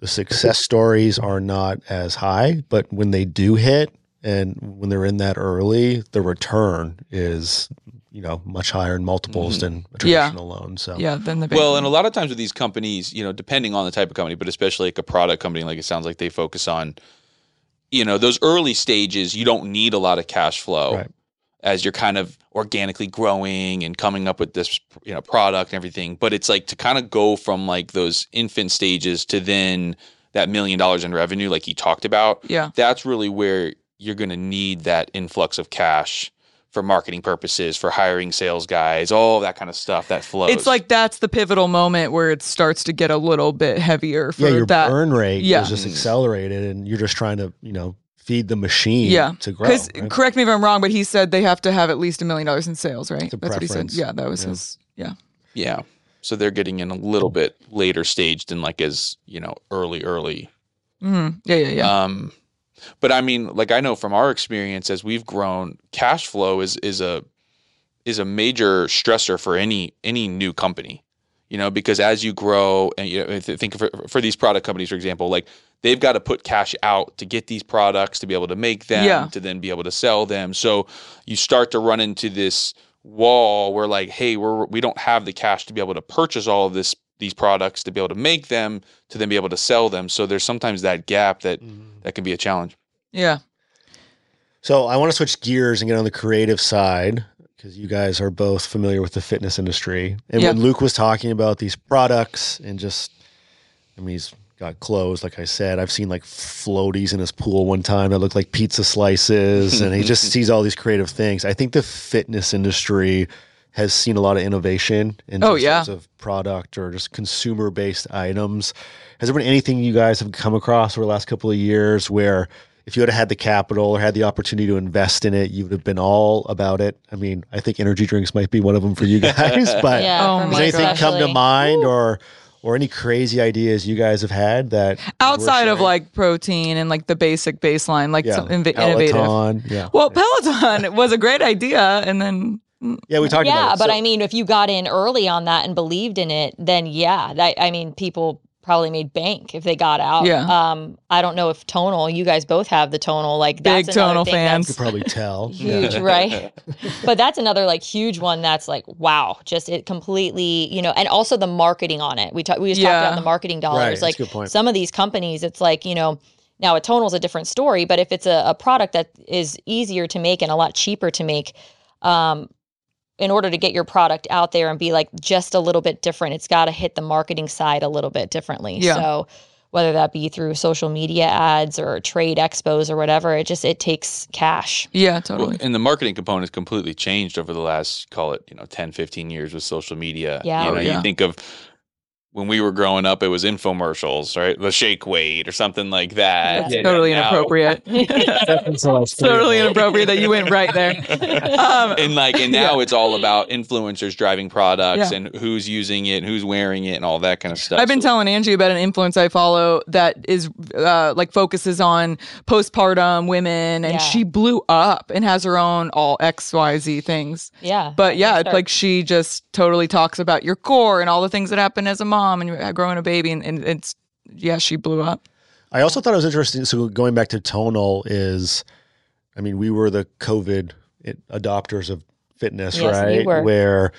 the success stories are not as high, but when they do hit and when they're in that early, the return is, you know, much higher in multiples Mhm. than a Yeah. traditional loan. So, Yeah, then the bank. Well, and a lot of times with these companies, you know, depending on the type of company, but especially like a product company, like it sounds like they focus on, you know, those early stages, you don't need a lot of cash flow Right. As you're kind of organically growing and coming up with this, you know, product and everything. But it's like to kind of go from like those infant stages to then that million dollars in revenue, like you talked about, yeah. that's really where you're going to need that influx of cash for marketing purposes, for hiring sales guys, all that kind of stuff that flows. It's like that's the pivotal moment where it starts to get a little bit heavier for yeah, your that. burn rate Yeah. is just accelerated and you're just trying to, you know, feed the machine Yeah. to grow. Because right? correct me if I'm wrong, but he said they have to have at least a million dollars in sales, right? It's a That's what he said. Yeah, that was Yeah. his. Yeah. Yeah. So they're getting in a little bit later stage than like as, you know, early, early. hmm Yeah, yeah, yeah. Um but I mean, like I know from our experience as we've grown, cash flow is is a is a major stressor for any any new company. You know, because as you grow and you know, th- think for, for these product companies, for example, like they've got to put cash out to get these products to be able to make them, Yeah. to then be able to sell them. So you start to run into this wall where like, hey, we're we don't have the cash to be able to purchase all of this these products to be able to make them to then be able to sell them. So there's sometimes that gap that mm-hmm. that can be a challenge. yeah. So I want to switch gears and get on the creative side because you guys are both familiar with the fitness industry. And Yeah. when Luke was talking about these products and just, I mean, he's got clothes, like I said. I've seen like floaties in his pool one time that look like pizza slices, and he <laughs> just sees all these creative things. I think the fitness industry has seen a lot of innovation in Oh, just yeah. terms of product or just consumer based items. Has there been anything you guys have come across over the last couple of years where if you had had the capital or had the opportunity to invest in it, you would have been all about it? I mean, I think energy drinks might be one of them for you <laughs> guys, but yeah, Oh does me anything come to mind or or any crazy ideas you guys have had that Outside of like protein and like the basic baseline, like yeah, some inv- innovative. Peloton, yeah, Well, Peloton <laughs> was a great idea, and then mm, yeah, we talked yeah, about it. Yeah, but So- I mean, if you got in early on that and believed in it, then yeah, that, I mean, people probably made bank if they got out. Yeah. Um, I don't know if tonal. You guys both have the tonal. Like that's Big Tonal thing fans. you could probably tell. <laughs> Huge, right? but that's another like huge one that's like wow, just it completely, you know, and also the marketing on it. We talked we just talked about the marketing Right, dollars. that's like a good point. some of these companies, it's like, you know, now a tonal's a different story, but if it's a, a product that is easier to make and a lot cheaper to make, um, in order to get your product out there and be like just a little bit different, it's got to hit the marketing side a little bit differently. Yeah. So whether that be through social media ads or trade expos or whatever, it just it takes cash. yeah, Well, totally. and the marketing component has completely changed over the last, call it, you know, 10, 15 years with social media. Yeah. You Oh, know, yeah. you think of when we were growing up, it was infomercials, right? The shake weight or something like that. That's Yeah. totally Now- inappropriate. <laughs> <laughs> totally inappropriate that you went right there. <laughs> Um, and like and now it's all about influencers driving products Yeah. and who's using it and who's wearing it and all that kind of stuff. I've been So- telling Angie about an influence I follow that is uh, like focuses on postpartum women, and Yeah. she blew up and has her own all X Y Z things. yeah. But yeah, it's like she just totally talks about your core and all the things that happen as a mom and you're growing a baby, and, and it's yeah, she blew up. I also thought it was interesting. So going back to tonal is, I mean, we were the COVID adopters of fitness, Yes, you right? were. Where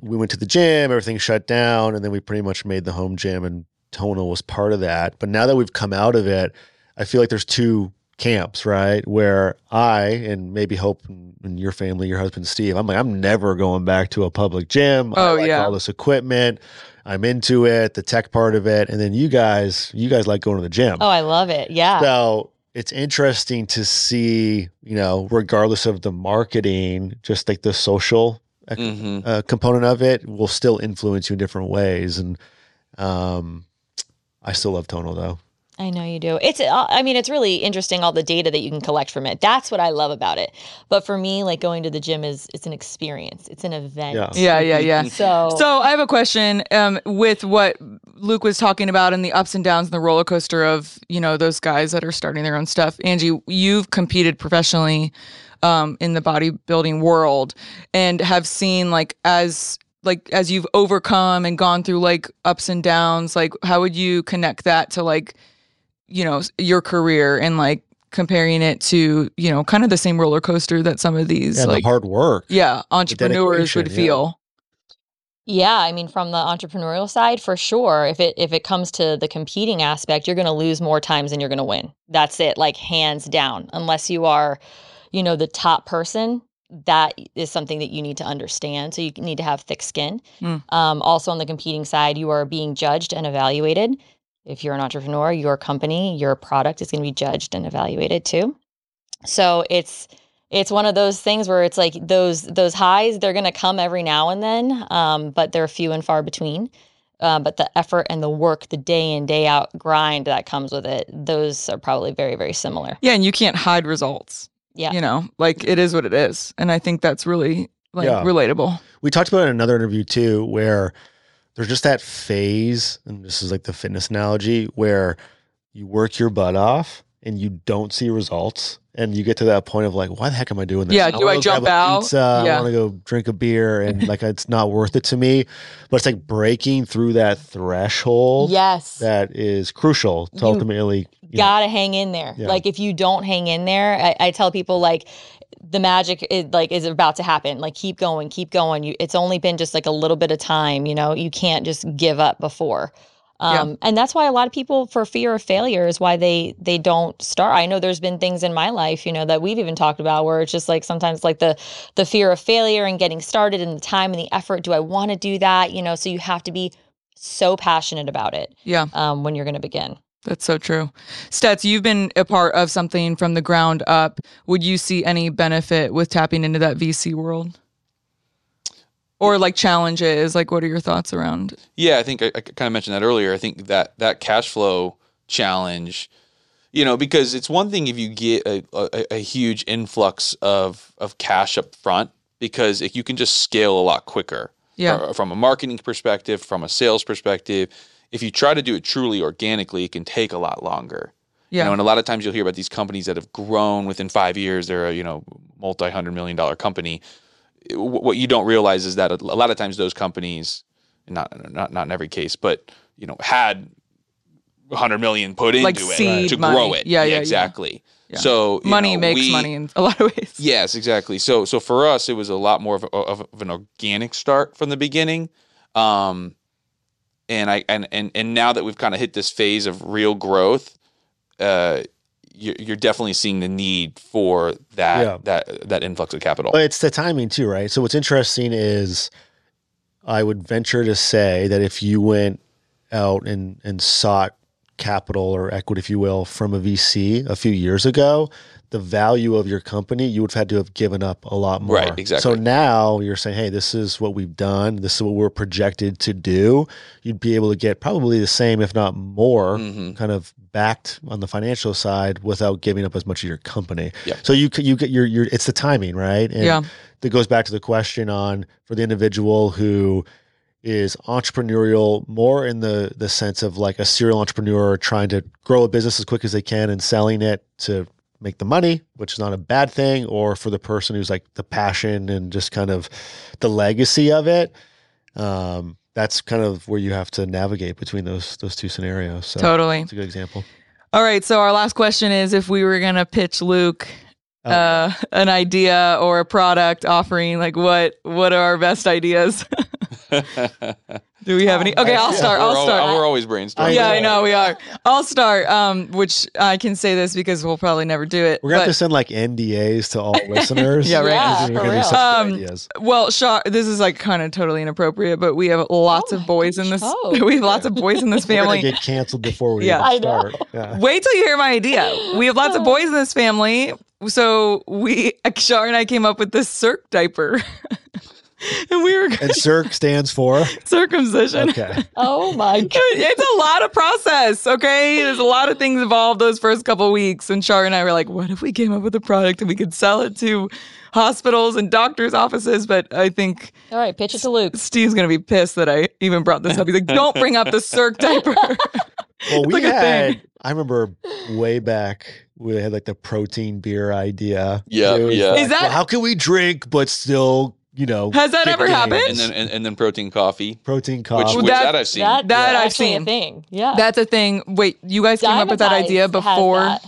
we went to the gym, everything shut down, and then we pretty much made the home gym, and tonal was part of that. But now that we've come out of it, I feel like there's two camps, right? Where I and maybe Hope and your family, your husband Steve, I'm like, I'm never going back to a public gym. I Oh, like yeah. all this equipment. I'm into it, the tech part of it, and then you guys, you guys like going to the gym. Oh, I love it. Yeah. So it's interesting to see, you know, regardless of the marketing, just like the social uh, Mhm. uh, component of it will still influence you in different ways. And um, I still love tonal though. I know you do. It's, uh, I mean, it's really interesting all the data that you can collect from it. That's what I love about it. But for me, like going to the gym is, it's an experience. It's an event. Yeah. Yeah, yeah, yeah. <laughs> So, So I have a question um, with what Luke was talking about and the ups and downs and the roller coaster of you know those guys that are starting their own stuff. Angie, you've competed professionally um, in the bodybuilding world and have seen like as like as you've overcome and gone through like ups and downs. Like how would you connect that to like you know your career and like comparing it to you know kind of the same roller coaster that some of these And like the hard work. yeah entrepreneurs would dedication, yeah. feel. Yeah, I mean from the entrepreneurial side for sure. If it if it comes to the competing aspect, you're going to lose more times than you're going to win. That's it, like hands down. Unless you are, you know, the top person, that is something that you need to understand. So you need to have thick skin. Mm. Um, also on the competing side, you are being judged and evaluated. If you're an entrepreneur, your company, your product is going to be judged and evaluated too. So it's it's one of those things where it's like those those highs they're going to come every now and then um, but they're few and far between uh, but the effort and the work the day in day out grind that comes with it those are probably very very similar Yeah, and you can't hide results. Yeah. You know, like it is what it is. And I think that's really like Yeah. relatable. We talked about it in another interview too, where there's just that phase, and this is like the fitness analogy, where you work your butt off and you don't see results. And you get to that point of like, why the heck am I doing this? Yeah, do wanna I jump out? Pizza, Yeah. I want to go drink a beer, and mm-hmm. like it's not worth it to me. But it's like breaking through that threshold yes that is crucial to You ultimately. you gotta hang in there Yeah. like if you don't hang in there I, I tell people like the magic is like is about to happen. Like keep going keep going. You it's only been just like a little bit of time you know? You can't just give up before. Um, and that's why a lot of people for fear of failure is why they they don't start. I know there's been things in my life you know that we've even talked about where it's just like sometimes like the the fear of failure and getting started and the time and the effort. Do i want to do that? You know so you have to be so passionate about it Yeah, um, when you're going to begin that's so true. Stets, you've been a part of something from the ground up. Would you see any benefit with tapping into that VC world? Or like challenges? Like, what are your thoughts around? Yeah, I think I, I kind of mentioned that earlier. I think that that cash flow challenge, you know, because it's one thing if you get a, a, a huge influx of of cash up front, because it, you can just scale a lot quicker. Yeah. Fro- From a marketing perspective, from a sales perspective, if you try to do it truly organically, it can take a lot longer. Yeah. You know, and a lot of times you'll hear about these companies that have grown within five years. They're a you know multi hundred million dollar company. What you don't realize is that a lot of times those companies, not not not in every case, but you know had hundred million put into Like it to money. grow it. Yeah, yeah, yeah. exactly. Yeah. So money know, makes we- money in a lot of ways. <laughs> Yes, exactly. So so for us, it was a lot more of, a, of an organic start from the beginning, um, and I and and and now that we've kind of hit this phase of real growth, uh, you're, you're definitely seeing the need for that Yeah. that that influx of capital. But it's the timing too, right? So what's interesting is I would venture to say that if you went out and and sought capital or equity, if you will, from a VC a few years ago, the value of your company, you would have had to have given up a lot more. Right, exactly. So now you're saying, hey, this is what we've done. This is what we're projected to do. You'd be able to get probably the same, if not more, Mhm. kind of backed on the financial side without giving up as much of your company. Yeah. So you c- you get your your it's the timing, right? And Yeah. that goes back to the question on for the individual who is entrepreneurial more in the the sense of like a serial entrepreneur trying to grow a business as quick as they can and selling it to make the money which is not a bad thing or for the person who's like the passion and just kind of the legacy of it um that's kind of where you have to navigate between those those two scenarios so Totally. it's a good example All right. So our last question is if we were going to pitch Luke Oh. uh, an idea or a product offering, like what what are our best ideas? <laughs> <laughs> Do we have any? Okay, I'll start. I'll al- start. we're always brainstorming. Yeah, I know. know we are. I'll start. Um, which I can say this because we'll probably never do it. we're gonna have to send like ndas to all listeners <laughs> Yeah, right. Yeah, for real. Um, ideas. Well, Shaw, this is like kind of totally inappropriate, but we have lots Oh of my boys in this. oh. <laughs> We have lots of boys in this We're gonna family. get canceled before we Yeah. even I know. start. Yeah. Wait till you hear my idea. We have lots of boys in this family, so we Shar and I came up with this Circ diaper, and we were And CIRC stands for circumcision. okay. Oh my <laughs> god. It's a lot of process, okay? There's a lot of things involved those first couple weeks. And char and I were like, what if we came up with a product and we could sell it to hospitals and doctors' offices? But I think All right, pitch it to Luke. Steve's gonna be pissed that I even brought this up. He's like, "Don't bring up the circ diaper." Well, we like had. I remember way back we had like the protein beer idea. Yeah, yeah. like, Is that- well, how can we drink but still, you know, Has that ever gains? happened? and then and, and then protein coffee, protein coffee. which that- that, I've seen. That, That that's I've actually seen. a thing. Yeah. That's a thing. Wait, you guys came up with that idea before that.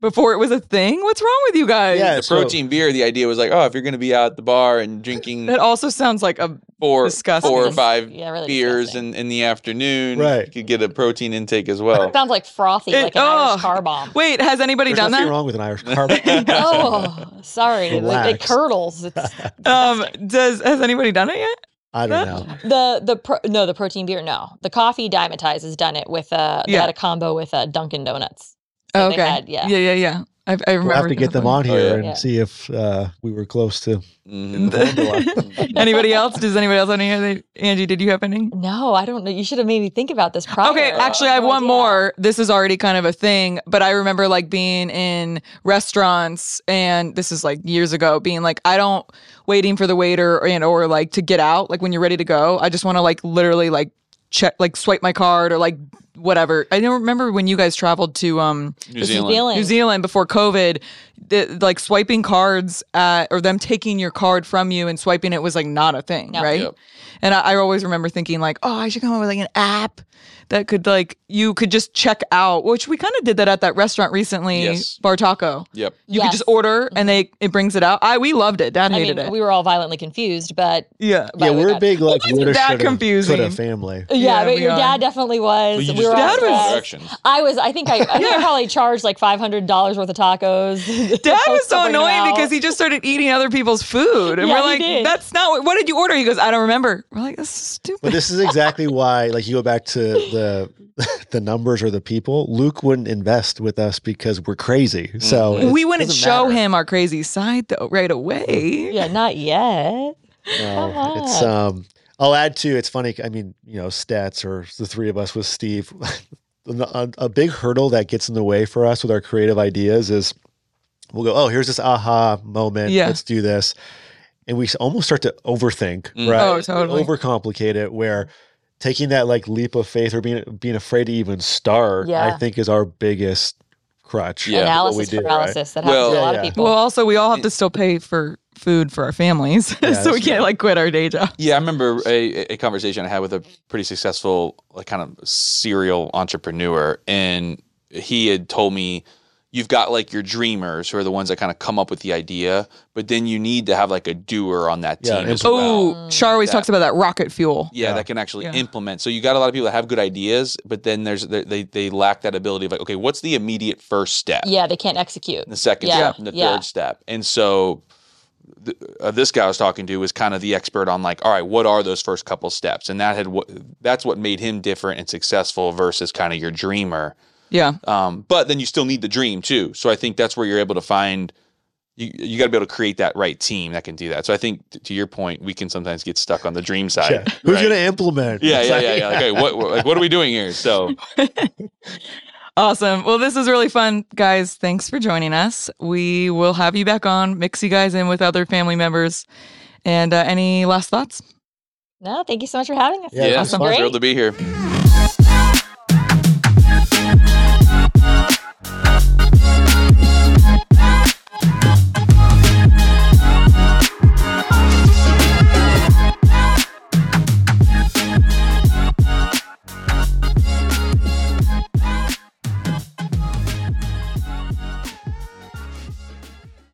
before it was a thing? What's wrong with you guys? Yeah, the so- protein beer, the idea was like, oh, if you're going to be out at the bar and drinking That also sounds like a four, disgusting. four or five yeah, really beers disgusting. in, in the afternoon, Right. you could get a protein intake as well. Sounds like frothy, It- like an oh. Irish car bomb. Wait, has anybody There's done nothing that? wrong with an Irish carb. <laughs> <laughs> oh, sorry. It, it curdles. It's <laughs> Um, does has anybody done it yet? I don't know. the the pro, no the protein beer. No, the coffee Dymatize has done it with uh they Yeah. had a combo with uh, Dunkin' Donuts. that Oh, they okay. had, yeah. yeah, yeah, yeah. I, I remember. We'll have to get them on Oh, here yeah. and Yeah. see if uh, we were close to. Mhm. <laughs> <laughs> anybody else? Does anybody else have any? other- Angie, did you have any? No, I don't know. You should have made me think about this prior. Okay, actually, I have No one idea. more. This is already kind of a thing, but I remember like being in restaurants, and this is like years ago, being like, I don't waiting for the waiter and or like to get out, like when you're ready to go. I just want to like literally like check, like swipe my card or like whatever. I don't remember when you guys traveled to um New New Zealand. Zealand. New Zealand before COVID, the, like swiping cards at, or them taking your card from you and swiping it was like not a thing, No. right? Yep. And I, I always remember thinking like, oh, I should come up with like an app that could like you could just check out, which we kind of did that at that restaurant recently, Yes. Bar Taco. Yep. You could just order and mm-hmm. they it brings it out. I we loved it. Dad I hated mean, it. we were all violently confused, but yeah. yeah, we we're got- big like guys are woulda, that shoulda, confusing. coulda family. Yeah, Yeah, but your are. dad definitely was. Well, we were did all Dad was- stressed. directions. I was. I think I. I think I probably charged like five hundred dollars worth of tacos. <laughs> Dad was <laughs> so annoying because he just started eating other people's food. And Yeah, we're like, did. that's not what, what did you order? He goes, I don't remember. We're like, that's stupid. But this is exactly <laughs> why, like, you go back to the <laughs> the numbers or the people. Luke wouldn't invest with us because we're crazy. So it we wouldn't show matter. him our crazy side though right away. Yeah, not yet. No, it's um. I'll add to. It's funny. I mean, you know, stats or the three of us with Steve. <laughs> a, a big hurdle that gets in the way for us with our creative ideas is we'll go, oh, here's this aha moment. Yeah. Let's do this, and we almost start to overthink, Mm. right? Oh, totally. Overcomplicate it. Where taking that like leap of faith or being being afraid to even start, I think is our biggest crutch. Yeah. Analysis we do, right? paralysis that happens Well- to a lot Yeah, of people. Well, also we all have to still pay for food for our families, <laughs> Yeah, so we can't true. like quit our day job. Yeah, I remember a, a conversation I had with a pretty successful, like kind of serial entrepreneur, and he had told me, "You've got like your dreamers, who are the ones that kind of come up with the idea, but then you need to have like a doer on that Yeah, team as well. Oh, Char always Yeah. talks about that rocket fuel. Yeah, Yeah. that can actually Yeah. implement. So you got a lot of people that have good ideas, but then there's they they, they lack that ability of like, okay, what's the immediate first step? yeah, they can't execute. the second Yeah, step, and the yeah. third step. And so th- uh, this guy I was talking to was kind of the expert on like, all right, what are those first couple steps? And that had what that's what made him different and successful versus kind of your dreamer. Yeah. Um, but then you still need the dream too. So I think that's where you're able to find you you got to be able to create that right team that can do that. So I think t- to your point, we can sometimes get stuck on the dream side. Yeah. Who's right? going to implement? Yeah, yeah, yeah, yeah. Like, <laughs> okay, what, what, like, what are we doing here? So <laughs> Awesome. Well, this is really fun, guys. Thanks for joining us. We will have you back on, mix you guys in with other family members. And uh, any last thoughts? No, thank you so much for having us. Yeah, yeah, it's I'm fun. thrilled to be here.